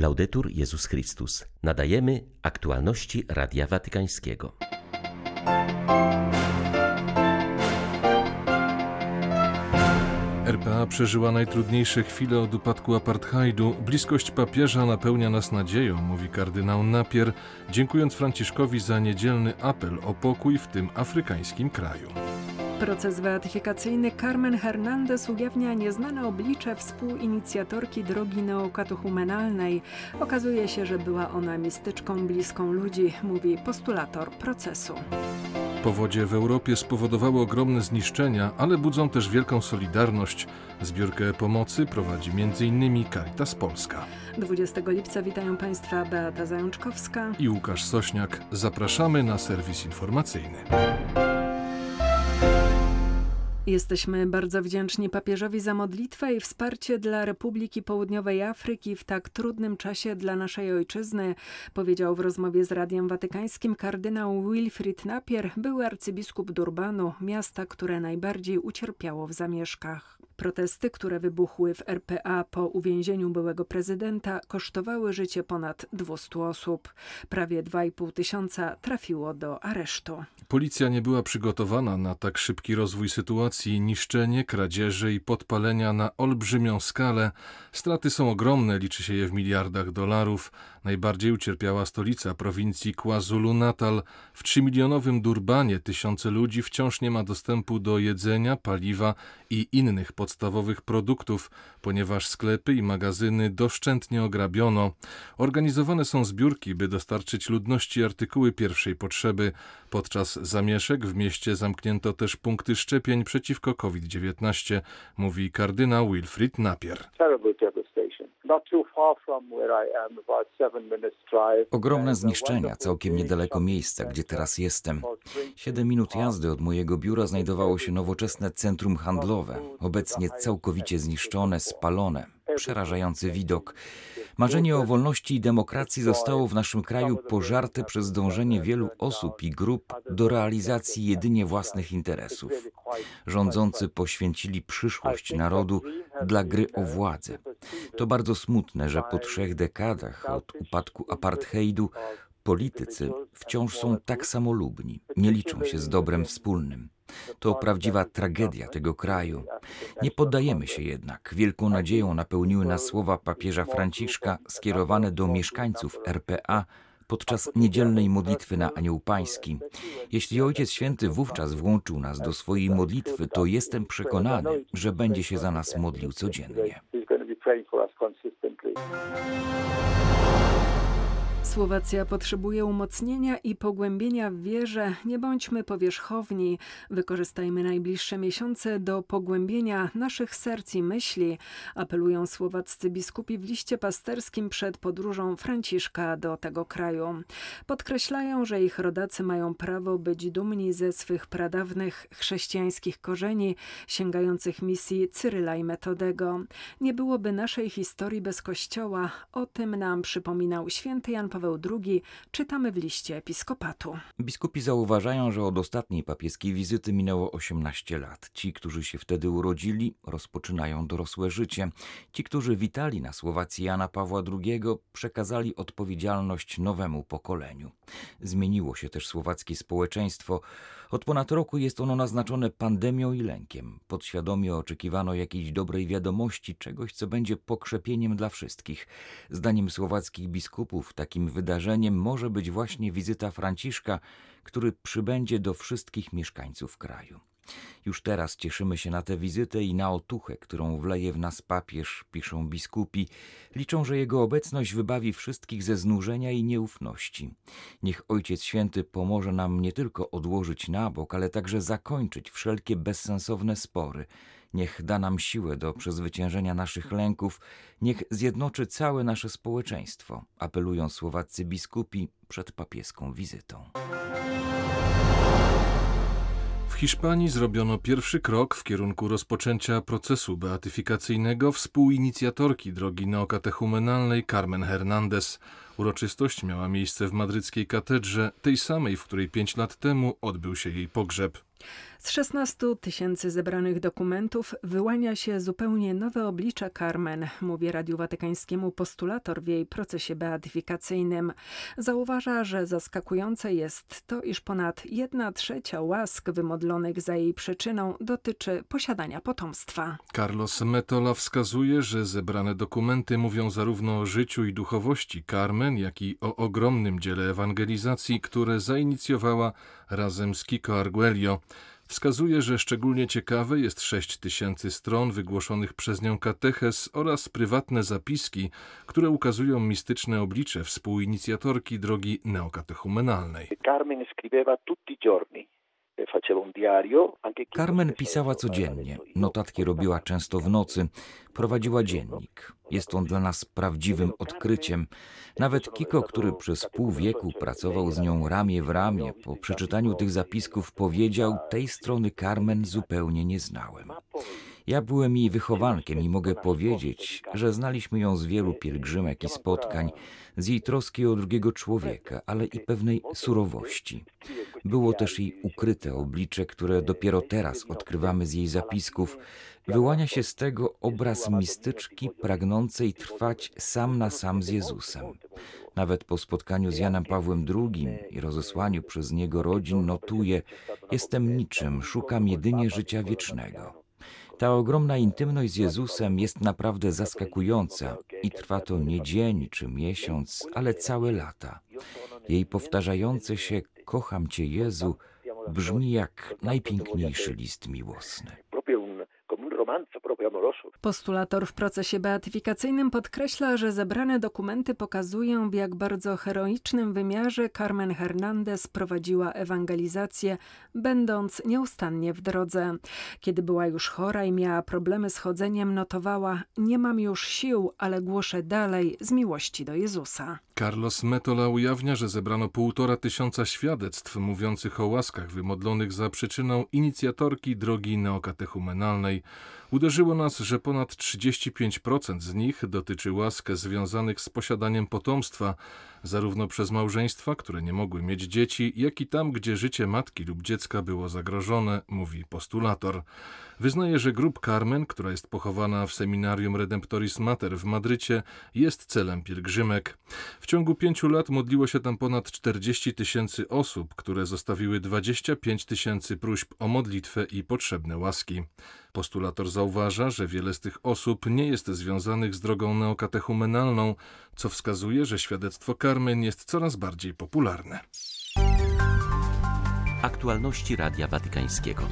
Laudetur Jezus Chrystus. Nadajemy aktualności Radia Watykańskiego. RPA przeżyła najtrudniejsze chwile od upadku apartheidu. Bliskość papieża napełnia nas nadzieją, mówi kardynał Napier, dziękując Franciszkowi za niedzielny apel o pokój w tym afrykańskim kraju. Proces beatyfikacyjny Carmen Hernandez ujawnia nieznane oblicze współinicjatorki drogi neokatochumenalnej. Okazuje się, że była ona mistyczką bliską ludzi, mówi postulator procesu. Powodzie w Europie spowodowały ogromne zniszczenia, ale budzą też wielką solidarność. Zbiórkę pomocy prowadzi m.in. Caritas Polska. 20 lipca witają Państwa Beata Zajączkowska i Łukasz Sośniak. Zapraszamy na serwis informacyjny. Jesteśmy bardzo wdzięczni papieżowi za modlitwę i wsparcie dla Republiki Południowej Afryki w tak trudnym czasie dla naszej ojczyzny, powiedział w rozmowie z Radiem Watykańskim kardynał Wilfried Napier, były arcybiskup Durbanu, miasta, które najbardziej ucierpiało w zamieszkach. Protesty, które wybuchły w RPA po uwięzieniu byłego prezydenta, kosztowały życie ponad 200 osób. Prawie 2,5 tysiąca trafiło do aresztu. Policja nie była przygotowana na tak szybki rozwój sytuacji, niszczenie, kradzieże i podpalenia na olbrzymią skalę. Straty są ogromne, liczy się je w miliardach dolarów. Najbardziej ucierpiała stolica prowincji KwaZulu-Natal. W trzymilionowym Durbanie tysiące ludzi wciąż nie ma dostępu do jedzenia, paliwa i innych podstawowych produktów, ponieważ sklepy i magazyny doszczętnie ograbiono. Organizowane są zbiórki, by dostarczyć ludności artykuły pierwszej potrzeby. Podczas zamieszek w mieście zamknięto też punkty szczepień przeciwko COVID-19, mówi kardynał Wilfried Napier. Ogromne zniszczenia całkiem niedaleko miejsca, gdzie teraz jestem. Siedem minut jazdy od mojego biura znajdowało się nowoczesne centrum handlowe, obecnie całkowicie zniszczone, spalone. Przerażający widok. Marzenie o wolności i demokracji zostało w naszym kraju pożarte przez dążenie wielu osób i grup do realizacji jedynie własnych interesów. Rządzący poświęcili przyszłość narodu dla gry o władzę. To bardzo smutne, że po trzech dekadach od upadku apartheidu politycy wciąż są tak samolubni, nie liczą się z dobrem wspólnym. To prawdziwa tragedia tego kraju. Nie poddajemy się jednak. Wielką nadzieją napełniły nas słowa papieża Franciszka skierowane do mieszkańców RPA podczas niedzielnej modlitwy na Anioł Pański. Jeśli Ojciec Święty wówczas włączył nas do swojej modlitwy, to jestem przekonany, że będzie się za nas modlił codziennie. Słowacja potrzebuje umocnienia i pogłębienia w wierze. Nie bądźmy powierzchowni. Wykorzystajmy najbliższe miesiące do pogłębienia naszych serc i myśli, apelują słowaccy biskupi w liście pasterskim przed podróżą Franciszka do tego kraju. Podkreślają, że ich rodacy mają prawo być dumni ze swych pradawnych chrześcijańskich korzeni, sięgających misji Cyryla i Metodego. Nie byłoby naszej historii bez Kościoła. O tym nam przypominał święty Jan Paweł II czytamy w liście episkopatu. Biskupi zauważają, że od ostatniej papieskiej wizyty minęło 18 lat. Ci, którzy się wtedy urodzili, rozpoczynają dorosłe życie. Ci, którzy witali na Słowacji Jana Pawła II, przekazali odpowiedzialność nowemu pokoleniu. Zmieniło się też słowackie społeczeństwo. Od ponad roku jest ono naznaczone pandemią i lękiem. Podświadomie oczekiwano jakiejś dobrej wiadomości, czegoś, co będzie pokrzepieniem dla wszystkich. Zdaniem słowackich biskupów takim wydarzeniem może być właśnie wizyta Franciszka, który przybędzie do wszystkich mieszkańców kraju. Już teraz cieszymy się na tę wizytę i na otuchę, którą wleje w nas papież, piszą biskupi. Liczą, że jego obecność wybawi wszystkich ze znużenia i nieufności. Niech Ojciec Święty pomoże nam nie tylko odłożyć na bok, ale także zakończyć wszelkie bezsensowne spory. Niech da nam siłę do przezwyciężenia naszych lęków, niech zjednoczy całe nasze społeczeństwo, apelują słowaccy biskupi przed papieską wizytą. Hiszpanii zrobiono pierwszy krok w kierunku rozpoczęcia procesu beatyfikacyjnego współinicjatorki drogi neokatechumenalnej Carmen Hernandez. Uroczystość miała miejsce w madryckiej katedrze, tej samej, w której pięć lat temu odbył się jej pogrzeb. Z 16 tysięcy zebranych dokumentów wyłania się zupełnie nowe oblicze Carmen, mówi Radiu Watykańskiemu postulator w jej procesie beatyfikacyjnym. Zauważa, że zaskakujące jest to, iż ponad jedna trzecia łask wymodlonych za jej przyczyną dotyczy posiadania potomstwa. Carlos Metola wskazuje, że zebrane dokumenty mówią zarówno o życiu i duchowości Carmen, jak i o ogromnym dziele ewangelizacji, które zainicjowała razem z Kiko Arguello. Wskazuje, że szczególnie ciekawe jest 6 tysięcy stron wygłoszonych przez nią kateches oraz prywatne zapiski, które ukazują mistyczne oblicze współinicjatorki drogi neokatechumenalnej. Carmen scriveva tutti giorni. Carmen pisała codziennie, notatki robiła często w nocy, prowadziła dziennik. Jest on dla nas prawdziwym odkryciem. Nawet Kiko, który przez pół wieku pracował z nią ramię w ramię, po przeczytaniu tych zapisków powiedział: Tej strony Carmen zupełnie nie znałem. Ja byłem jej wychowankiem i mogę powiedzieć, że znaliśmy ją z wielu pielgrzymek i spotkań, z jej troski o drugiego człowieka, ale i pewnej surowości. Było też jej ukryte oblicze, które dopiero teraz odkrywamy z jej zapisków. Wyłania się z tego obraz mistyczki pragnącej trwać sam na sam z Jezusem. Nawet po spotkaniu z Janem Pawłem II i rozesłaniu przez niego rodzin notuje: Jestem niczym, szukam jedynie życia wiecznego. Ta ogromna intymność z Jezusem jest naprawdę zaskakująca i trwa to nie dzień czy miesiąc, ale całe lata. Jej powtarzające się Kocham Cię Jezu brzmi jak najpiękniejszy list miłosny. Postulator w procesie beatyfikacyjnym podkreśla, że zebrane dokumenty pokazują, w jak bardzo heroicznym wymiarze Carmen Hernandez prowadziła ewangelizację, będąc nieustannie w drodze. Kiedy była już chora i miała problemy z chodzeniem, notowała: Nie mam już sił, ale głoszę dalej z miłości do Jezusa. Carlos Metola ujawnia, że zebrano półtora tysiąca świadectw mówiących o łaskach wymodlonych za przyczyną inicjatorki drogi neokatechumenalnej. Uderzyło nas, że ponad 35% z nich dotyczy łask związanych z posiadaniem potomstwa, zarówno przez małżeństwa, które nie mogły mieć dzieci, jak i tam, gdzie życie matki lub dziecka było zagrożone, mówi postulator. Wyznaje, że grób Carmen, która jest pochowana w seminarium Redemptoris Mater w Madrycie, jest celem pielgrzymek. W ciągu pięciu lat modliło się tam ponad 40 tysięcy osób, które zostawiły 25 tysięcy próśb o modlitwę i potrzebne łaski. Postulator zauważa, że wiele z tych osób nie jest związanych z drogą neokatechumenalną, co wskazuje, że świadectwo Carmen jest coraz bardziej popularne. Aktualności Radia Watykańskiego.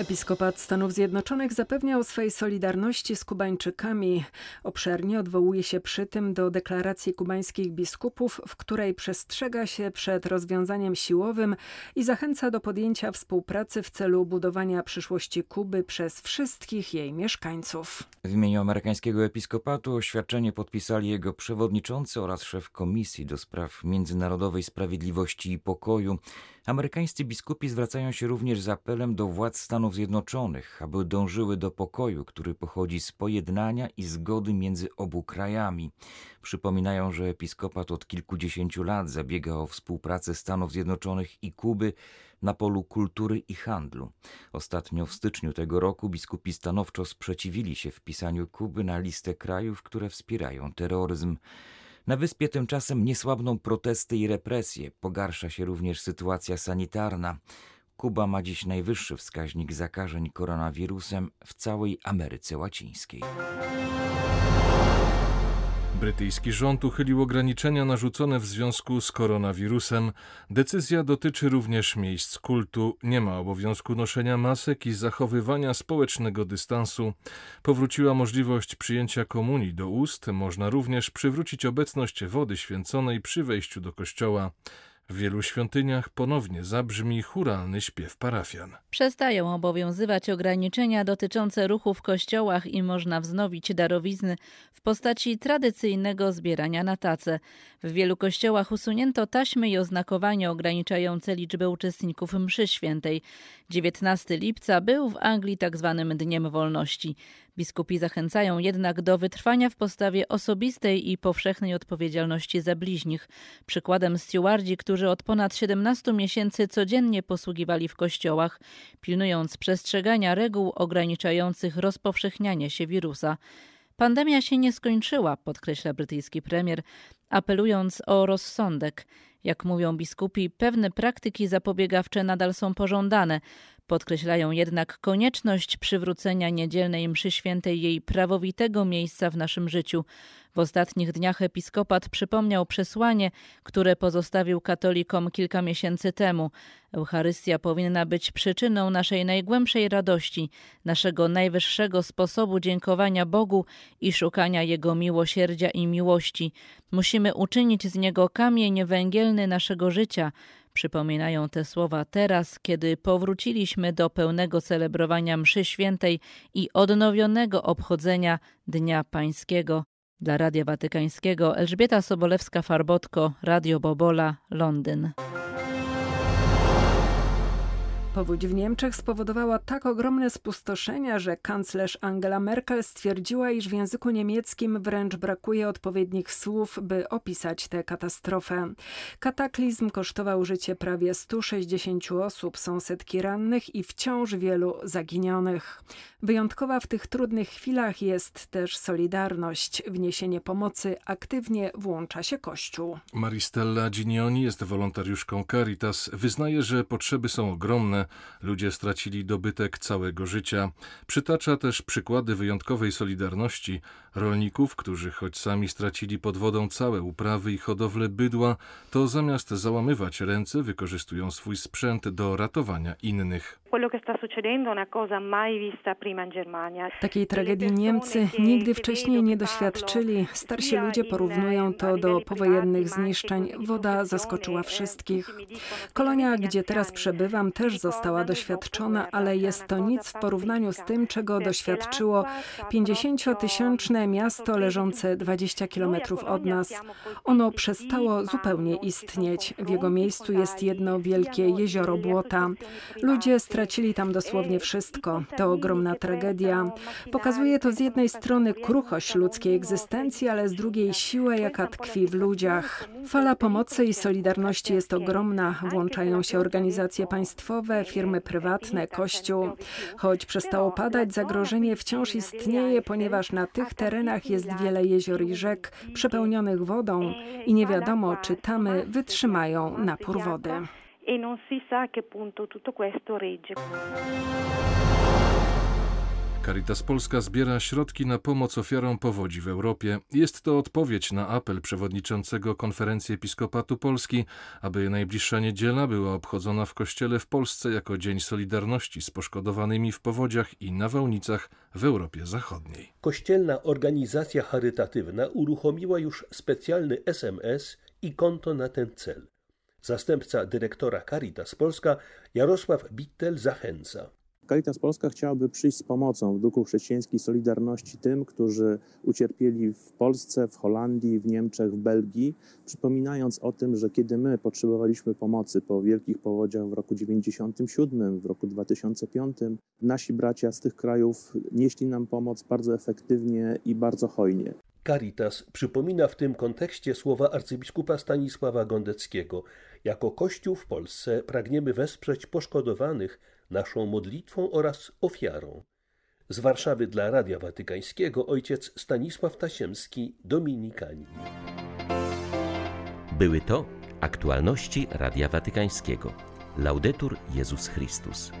Episkopat Stanów Zjednoczonych zapewniał swej solidarności z Kubańczykami. Obszernie odwołuje się przy tym do deklaracji kubańskich biskupów, w której przestrzega się przed rozwiązaniem siłowym i zachęca do podjęcia współpracy w celu budowania przyszłości Kuby przez wszystkich jej mieszkańców. W imieniu amerykańskiego episkopatu oświadczenie podpisali jego przewodniczący oraz szef Komisji do Spraw Międzynarodowej Sprawiedliwości i Pokoju. Amerykańscy biskupi zwracają się również z apelem do władz Stanów Zjednoczonych, aby dążyły do pokoju, który pochodzi z pojednania i zgody między obu krajami. Przypominają, że episkopat od kilkudziesięciu lat zabiega o współpracę Stanów Zjednoczonych i Kuby na polu kultury i handlu. Ostatnio w styczniu tego roku biskupi stanowczo sprzeciwili się wpisaniu Kuby na listę krajów, które wspierają terroryzm. Na wyspie tymczasem nie słabną protesty i represje, pogarsza się również sytuacja sanitarna. Kuba ma dziś najwyższy wskaźnik zakażeń koronawirusem w całej Ameryce Łacińskiej. Brytyjski rząd uchylił ograniczenia narzucone w związku z koronawirusem. Decyzja dotyczy również miejsc kultu. Nie ma obowiązku noszenia masek i zachowywania społecznego dystansu. Powróciła możliwość przyjęcia komunii do ust. Można również przywrócić obecność wody święconej przy wejściu do kościoła. W wielu świątyniach ponownie zabrzmi churalny śpiew parafian. Przestają obowiązywać ograniczenia dotyczące ruchu w kościołach i można wznowić darowizny w postaci tradycyjnego zbierania na tace. W wielu kościołach usunięto taśmy i oznakowania ograniczające liczbę uczestników mszy świętej. 19 lipca był w Anglii tzw. tak Dniem Wolności. Biskupi zachęcają jednak do wytrwania w postawie osobistej i powszechnej odpowiedzialności za bliźnich. Przykładem stewardzi, którzy od ponad 17 miesięcy codziennie posługiwali w kościołach, pilnując przestrzegania reguł ograniczających rozpowszechnianie się wirusa. Pandemia się nie skończyła, podkreśla brytyjski premier, apelując o rozsądek. Jak mówią biskupi, pewne praktyki zapobiegawcze nadal są pożądane. Podkreślają jednak konieczność przywrócenia niedzielnej mszy świętej jej prawowitego miejsca w naszym życiu. W ostatnich dniach episkopat przypomniał przesłanie, które pozostawił katolikom kilka miesięcy temu. Eucharystia powinna być przyczyną naszej najgłębszej radości, naszego najwyższego sposobu dziękowania Bogu i szukania Jego miłosierdzia i miłości. Musimy uczynić z Niego kamień węgielny naszego życia. Przypominają te słowa teraz, kiedy powróciliśmy do pełnego celebrowania mszy świętej i odnowionego obchodzenia Dnia Pańskiego. Dla Radia Watykańskiego Elżbieta Sobolewska-Farbotko, Radio Bobola, Londyn. Powódź w Niemczech spowodowała tak ogromne spustoszenia, że kanclerz Angela Merkel stwierdziła, iż w języku niemieckim wręcz brakuje odpowiednich słów, by opisać tę katastrofę. Kataklizm kosztował życie prawie 160 osób, są setki rannych i wciąż wielu zaginionych. Wyjątkowa w tych trudnych chwilach jest też solidarność. W niesienie pomocy aktywnie włącza się Kościół. Maristella Ginioni jest wolontariuszką Caritas. Wyznaje, że potrzeby są ogromne. Ludzie stracili dobytek całego życia. Przytacza też przykłady wyjątkowej solidarności rolników, którzy choć sami stracili pod wodą całe uprawy i hodowlę bydła, to zamiast załamywać ręce wykorzystują swój sprzęt do ratowania innych. Takiej tragedii Niemcy nigdy wcześniej nie doświadczyli. Starsi ludzie porównują to do powojennych zniszczeń. Woda zaskoczyła wszystkich. Kolonia, gdzie teraz przebywam, też została doświadczona, ale jest to nic w porównaniu z tym, czego doświadczyło 50-tysięczne miasto leżące 20 kilometrów od nas. Ono przestało zupełnie istnieć. W jego miejscu jest jedno wielkie jezioro błota. Ludzie stracili tam dosłownie wszystko. To ogromna tragedia. Pokazuje to z jednej strony kruchość ludzkiej egzystencji, ale z drugiej siłę, jaka tkwi w ludziach. Fala pomocy i solidarności jest ogromna. Włączają się organizacje państwowe, firmy prywatne, kościół. Choć przestało padać, zagrożenie wciąż istnieje, ponieważ na tych terenach jest wiele jezior i rzek przepełnionych wodą i nie wiadomo, czy tamy wytrzymają napór wody. E non si sa a che punto tutto questo regge. Caritas Polska zbiera środki na pomoc ofiarom powodzi w Europie. Jest to odpowiedź na apel przewodniczącego Konferencji Episkopatu Polski, aby najbliższa niedziela była obchodzona w Kościele w Polsce jako Dzień Solidarności z poszkodowanymi w powodziach i nawałnicach w Europie Zachodniej. Kościelna organizacja charytatywna uruchomiła już specjalny SMS i konto na ten cel. Zastępca dyrektora Caritas Polska Jarosław Bittel zachęca. Caritas Polska chciałaby przyjść z pomocą w duchu chrześcijańskiej solidarności tym, którzy ucierpieli w Polsce, w Holandii, w Niemczech, w Belgii, przypominając o tym, że kiedy my potrzebowaliśmy pomocy po wielkich powodziach w roku 97, w roku 2005, nasi bracia z tych krajów nieśli nam pomoc bardzo efektywnie i bardzo hojnie. Caritas przypomina w tym kontekście słowa arcybiskupa Stanisława Gondeckiego. Jako Kościół w Polsce pragniemy wesprzeć poszkodowanych naszą modlitwą oraz ofiarą. Z Warszawy dla Radia Watykańskiego ojciec Stanisław Tasiemski, Dominikanin. Były to aktualności Radia Watykańskiego. Laudetur Jezus Chrystus.